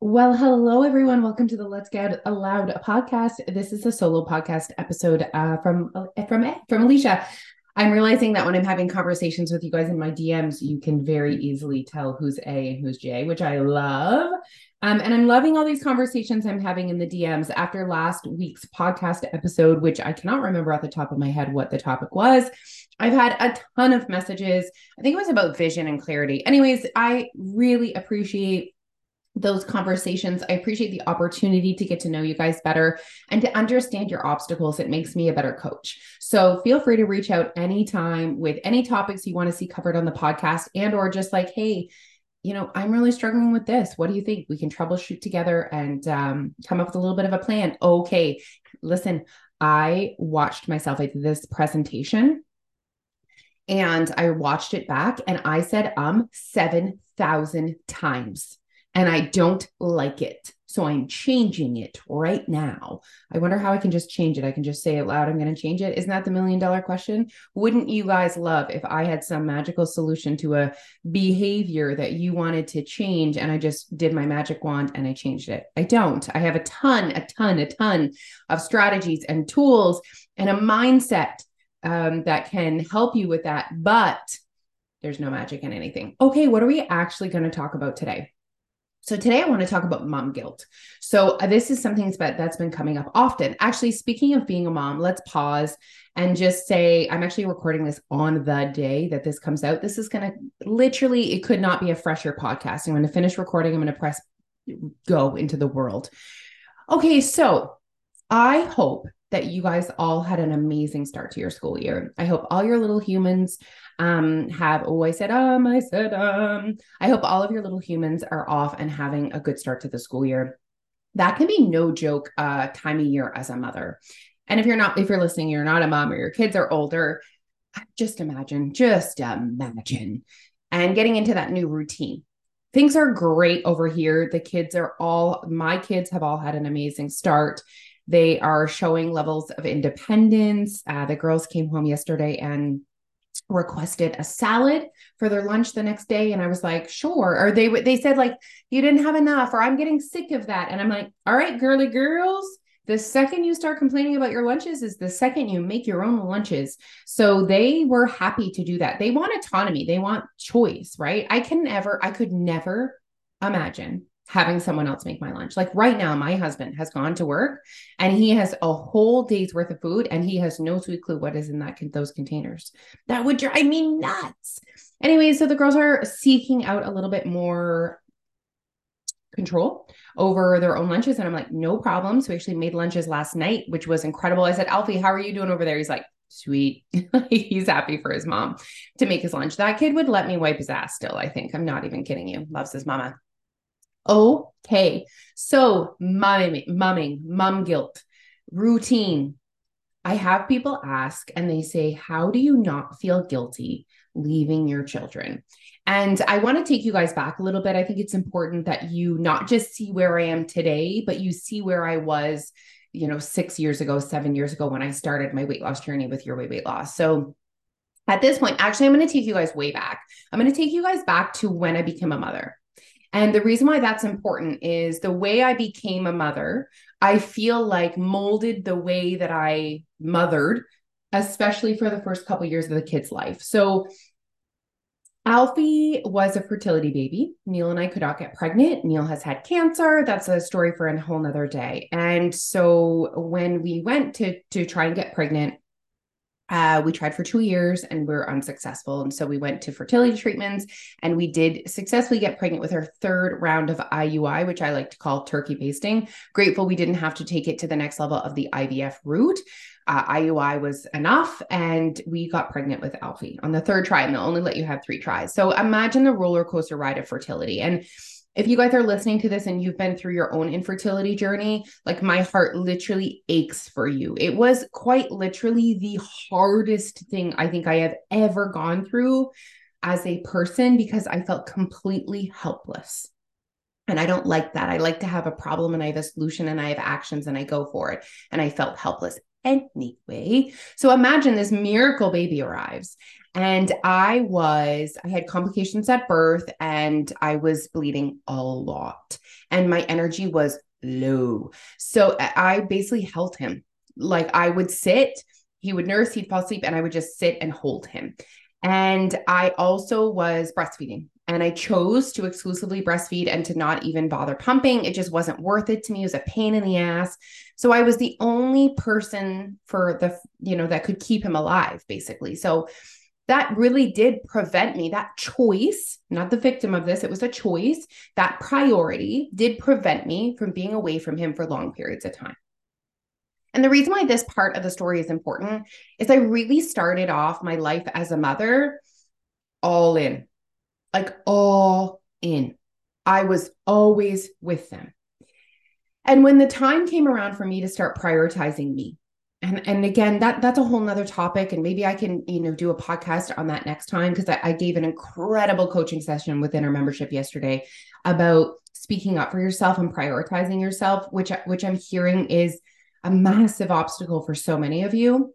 Well, hello everyone. Welcome to the Let's Get Loud podcast. This is a solo podcast episode uh, from from from Alicia. I'm realizing that when I'm having conversations with you guys in my DMs, you can very easily tell who's A and who's J, which I love. Um, and I'm loving all these conversations I'm having in the DMs after last week's podcast episode, which I cannot remember off the top of my head what the topic was. I've had a ton of messages. I think it was about vision and clarity. Anyways, I really appreciate those conversations. I appreciate the opportunity to get to know you guys better and to understand your obstacles. It makes me a better coach. So feel free to reach out anytime with any topics you want to see covered on the podcast and or just like, hey, you know, I'm really struggling with this. What do you think? We can troubleshoot together and um, come up with a little bit of a plan. Okay, listen, I watched myself at this presentation and I watched it back and I said um 7,000 times and I don't like it. So I'm changing it right now. I wonder how I can just change it. I can just say it loud, I'm going to change it. Isn't that the million dollar question? Wouldn't you guys love if I had some magical solution to a behavior that you wanted to change and I just did my magic wand and I changed it? I don't. I have a ton, a ton, a ton of strategies and tools and a mindset um, that can help you with that. But there's no magic in anything. Okay, what are we actually going to talk about today? So today I want to talk about mom guilt. So uh, this is something that's been coming up often. Actually, speaking of being a mom, let's pause and just say I'm actually recording this on the day that this comes out. This is going to literally it could not be a fresher podcast. I'm going to finish recording. I'm going to press go into the world. Okay, so I hope that you guys all had an amazing start to your school year. I hope all your little humans um, have, oh, I said, um, I said, um. I hope all of your little humans are off and having a good start to the school year. That can be no joke uh, time of year as a mother. And if you're not, if you're listening, you're not a mom or your kids are older, just imagine, just imagine, and getting into that new routine. Things are great over here. The kids are all, my kids have all had an amazing start. They are showing levels of independence. Uh, the girls came home yesterday and requested a salad for their lunch the next day. And I was like sure. Or they they said like you didn't have enough or I'm getting sick of that. And I'm like all right girly girls the second you start complaining about your lunches is the second you make your own lunches. So they were happy to do that. They want autonomy. They want choice right? I can never I could never imagine having someone else make my lunch. Like right now, my husband has gone to work and he has a whole day's worth of food and he has no sweet clue what is in that those containers. That would drive me nuts. Anyway, so the girls are seeking out a little bit more control over their own lunches. And I'm like, no problem. So we actually made lunches last night, which was incredible. I said, Alfie, how are you doing over there? He's like, sweet. He's happy for his mom to make his lunch. That kid would let me wipe his ass still, I think. I'm not even kidding you. Loves his mama. Okay. So, mumming, mumming, mum guilt, routine. I have people ask and they say, How do you not feel guilty leaving your children? And I want to take you guys back a little bit. I think it's important that you not just see where I am today, but you see where I was, you know, six years ago, seven years ago when I started my weight loss journey with your way weight loss. So, at this point, actually, I'm going to take you guys way back. I'm going to take you guys back to when I became a mother. And the reason why that's important is the way I became a mother, I feel like molded the way that I mothered, especially for the first couple years of the kid's life. So Alfie was a fertility baby. Neil and I could not get pregnant. Neil has had cancer. That's a story for a whole nother day. And so when we went to to try and get pregnant, uh, we tried for two years and we are unsuccessful. And so we went to fertility treatments and we did successfully get pregnant with our third round of IUI, which I like to call turkey basting. Grateful we didn't have to take it to the next level of the IVF route. Uh, IUI was enough and we got pregnant with Alfie on the third try and they'll only let you have three tries. So imagine the roller coaster ride of fertility. And if you guys are listening to this and you've been through your own infertility journey, like my heart literally aches for you. It was quite literally the hardest thing I think I have ever gone through as a person because I felt completely helpless. And I don't like that. I like to have a problem and I have a solution and I have actions and I go for it. And I felt helpless anyway. So imagine this miracle baby arrives. And I was, I had complications at birth and I was bleeding a lot. And my energy was low. So I basically held him. Like I would sit, he would nurse, he'd fall asleep, and I would just sit and hold him. And I also was breastfeeding and I chose to exclusively breastfeed and to not even bother pumping. It just wasn't worth it to me. It was a pain in the ass. So I was the only person for the, you know, that could keep him alive, basically. So that really did prevent me. That choice, not the victim of this, it was a choice. That priority did prevent me from being away from him for long periods of time. And the reason why this part of the story is important is I really started off my life as a mother all in, like all in. I was always with them. And when the time came around for me to start prioritizing me, and and again that that's a whole nother topic and maybe i can you know do a podcast on that next time because I, I, gave an incredible coaching session within our membership yesterday about speaking up for yourself and prioritizing yourself which which i'm hearing is a massive obstacle for so many of you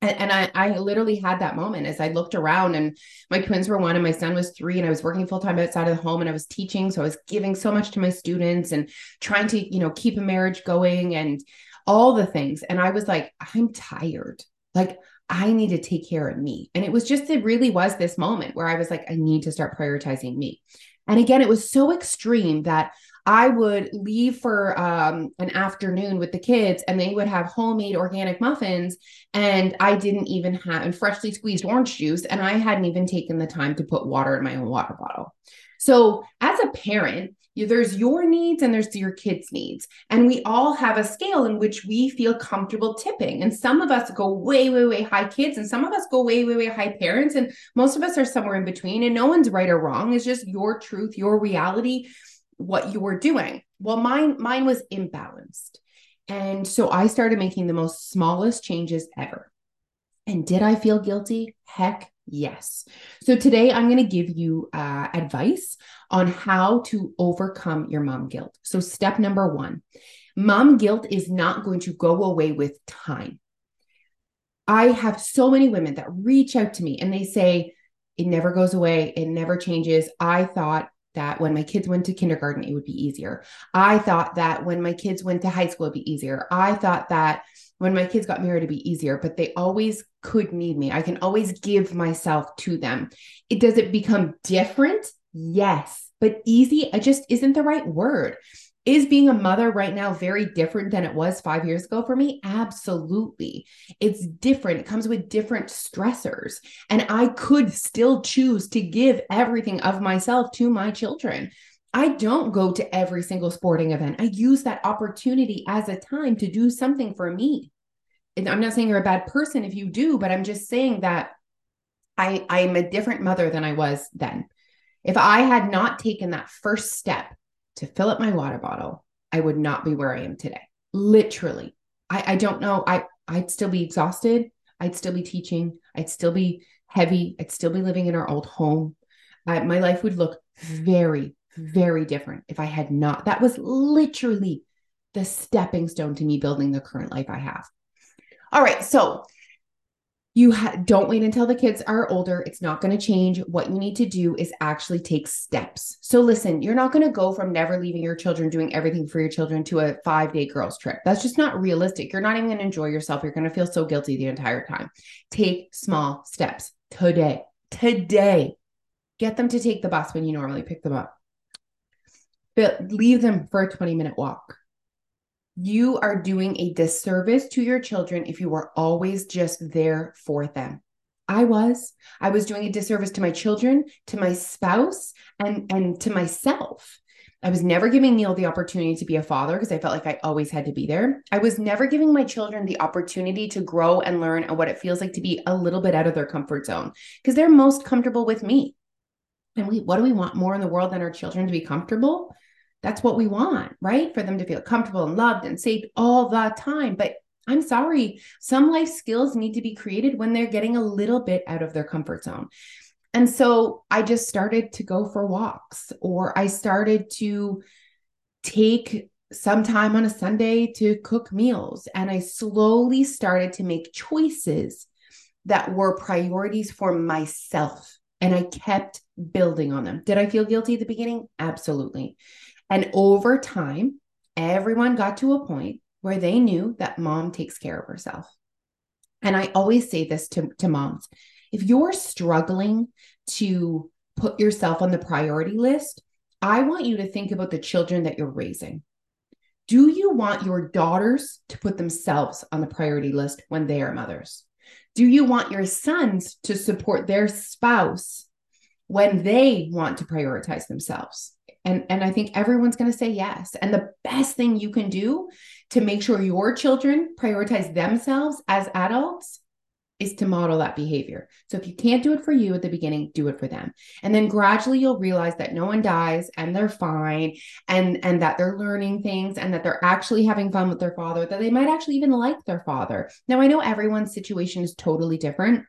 and I, I literally had that moment as I looked around and my twins were one and my son was three and I was working full time outside of the home and I was teaching. So I was giving so much to my students and trying to, you know, keep a marriage going and all the things. And I was like, I'm tired. Like I need to take care of me. And it was just, it really was this moment where I was like, I need to start prioritizing me. And again, it was so extreme that I would leave for um, an afternoon with the kids and they would have homemade organic muffins. And I didn't even have and freshly squeezed orange juice. And I hadn't even taken the time to put water in my own water bottle. So, as a parent, there's your needs and there's your kids' needs. And we all have a scale in which we feel comfortable tipping. And some of us go way, way, way high kids, and some of us go way, way, way high parents. And most of us are somewhere in between. And no one's right or wrong. It's just your truth, your reality what you were doing. Well, mine mine was imbalanced. And so I started making the most smallest changes ever. And did I feel guilty? Heck yes. So today I'm going to give you uh, advice on how to overcome your mom guilt. So, step number one mom guilt is not going to go away with time. I have so many women that reach out to me and they say, it never goes away, it never changes. I thought that when my kids went to kindergarten, it would be easier. I thought that when my kids went to high school, it'd be easier. I thought that when my kids got married, it'd be easier, but they always could need me. I can always give myself to them. It does it become different? Yes, but easy, it just isn't the right word. Is being a mother right now very different than it was five years ago for me? Absolutely. It's different. It comes with different stressors. And I could still choose to give everything of myself to my children. I don't go to every single sporting event. I use that opportunity as a time to do something for me. And I'm not saying you're a bad person if you do, but I'm just saying that I I'm a different mother than I was then. If I had not taken that first step to fill up my water bottle, I would not be where I am today. Literally. I, I don't know. I, I'd still be exhausted. I'd still be teaching. I'd still be heavy. I'd still be living in our old home. I, my life would look very, very different if I had not. That was literally the stepping stone to me building the current life I have. All right. So you ha- don't wait until the kids are older. It's not going to change. What you need to do is actually take steps. So, listen, you're not going to go from never leaving your children, doing everything for your children to a five day girls' trip. That's just not realistic. You're not even going to enjoy yourself. You're going to feel so guilty the entire time. Take small steps today. Today. Get them to take the bus when you normally pick them up. But leave them for a 20 minute walk you are doing a disservice to your children if you are always just there for them. I was. I was doing a disservice to my children, to my spouse, and and to myself. I was never giving Neil the opportunity to be a father because I felt like I always had to be there. I was never giving my children the opportunity to grow and learn and what it feels like to be a little bit out of their comfort zone because they're most comfortable with me. And we what do we want more in the world than our children to be comfortable? That's what we want, right? For them to feel comfortable and loved and safe all the time. But I'm sorry, some life skills need to be created when they're getting a little bit out of their comfort zone. And so I just started to go for walks or I started to take some time on a Sunday to cook meals. And I slowly started to make choices that were priorities for myself. And I kept building on them. Did I feel guilty at the beginning? Absolutely. And over time, everyone got to a point where they knew that mom takes care of herself. And I always say this to, to moms if you're struggling to put yourself on the priority list, I want you to think about the children that you're raising. Do you want your daughters to put themselves on the priority list when they are mothers? Do you want your sons to support their spouse when they want to prioritize themselves? And, and I think everyone's going to say yes. And the best thing you can do to make sure your children prioritize themselves as adults is to model that behavior. So if you can't do it for you at the beginning, do it for them. And then gradually you'll realize that no one dies and they're fine and and that they're learning things and that they're actually having fun with their father, that they might actually even like their father. Now I know everyone's situation is totally different,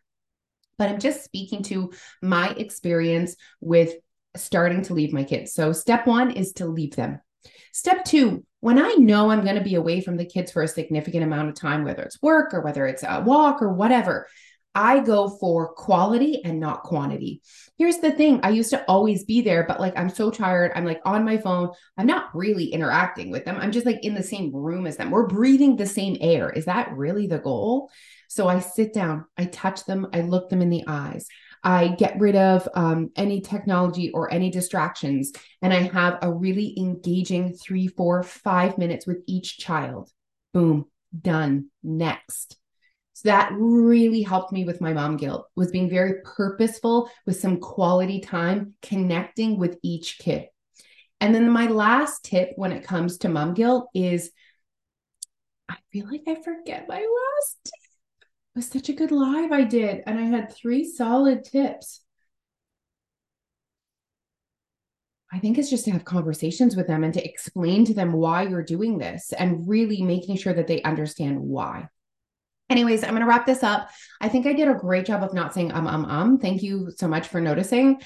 but I'm just speaking to my experience with starting to leave my kids. So step 1 is to leave them. Step 2, when I know I'm going to be away from the kids for a significant amount of time, whether it's work or whether it's a walk or whatever, I go for quality and not quantity. Here's the thing I used to always be there, but like I'm so tired. I'm like on my phone. I'm not really interacting with them. I'm just like in the same room as them. We're breathing the same air. Is that really the goal? So I sit down, I touch them, I look them in the eyes. I get rid of um, any technology or any distractions, and I have a really engaging three, four, five minutes with each child. Boom, done. Next. So that really helped me with my mom guilt, was being very purposeful with some quality time connecting with each kid. And then my last tip when it comes to mom guilt is I feel like I forget my last was such a good live I did. And I had three solid tips. I think it's just to have conversations with them and to explain to them why you're doing this and really making sure that they understand why. Anyways, I'm going to wrap this up. I think I did a great job of not saying um, um, um. Thank you so much for noticing.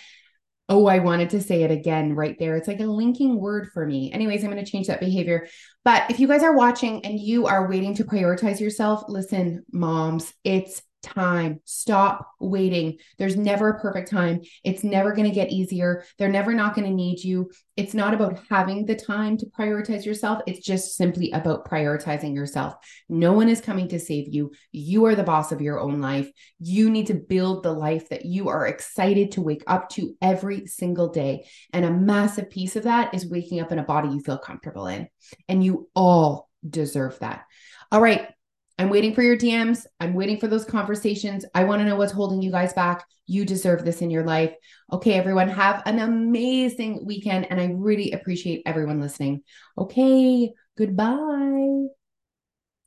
Oh, I wanted to say it again right there. It's like a linking word for me. Anyways, I'm going to change that behavior. But if you guys are watching and you are waiting to prioritize yourself, listen, moms, it's time. Stop waiting. There's never a perfect time. It's never going to get easier. They're never not going to need you. It's not about having the time to prioritize yourself. It's just simply about prioritizing yourself. No one is coming to save you. You are the boss of your own life. You need to build the life that you are excited to wake up to every single day. And a massive piece of that is waking up in a body you feel comfortable in. And you all deserve that. All right. I'm waiting for your DMs. I'm waiting for those conversations. I want to know what's holding you guys back. You deserve this in your life. Okay, everyone, have an amazing weekend. And I really appreciate everyone listening. Okay, goodbye.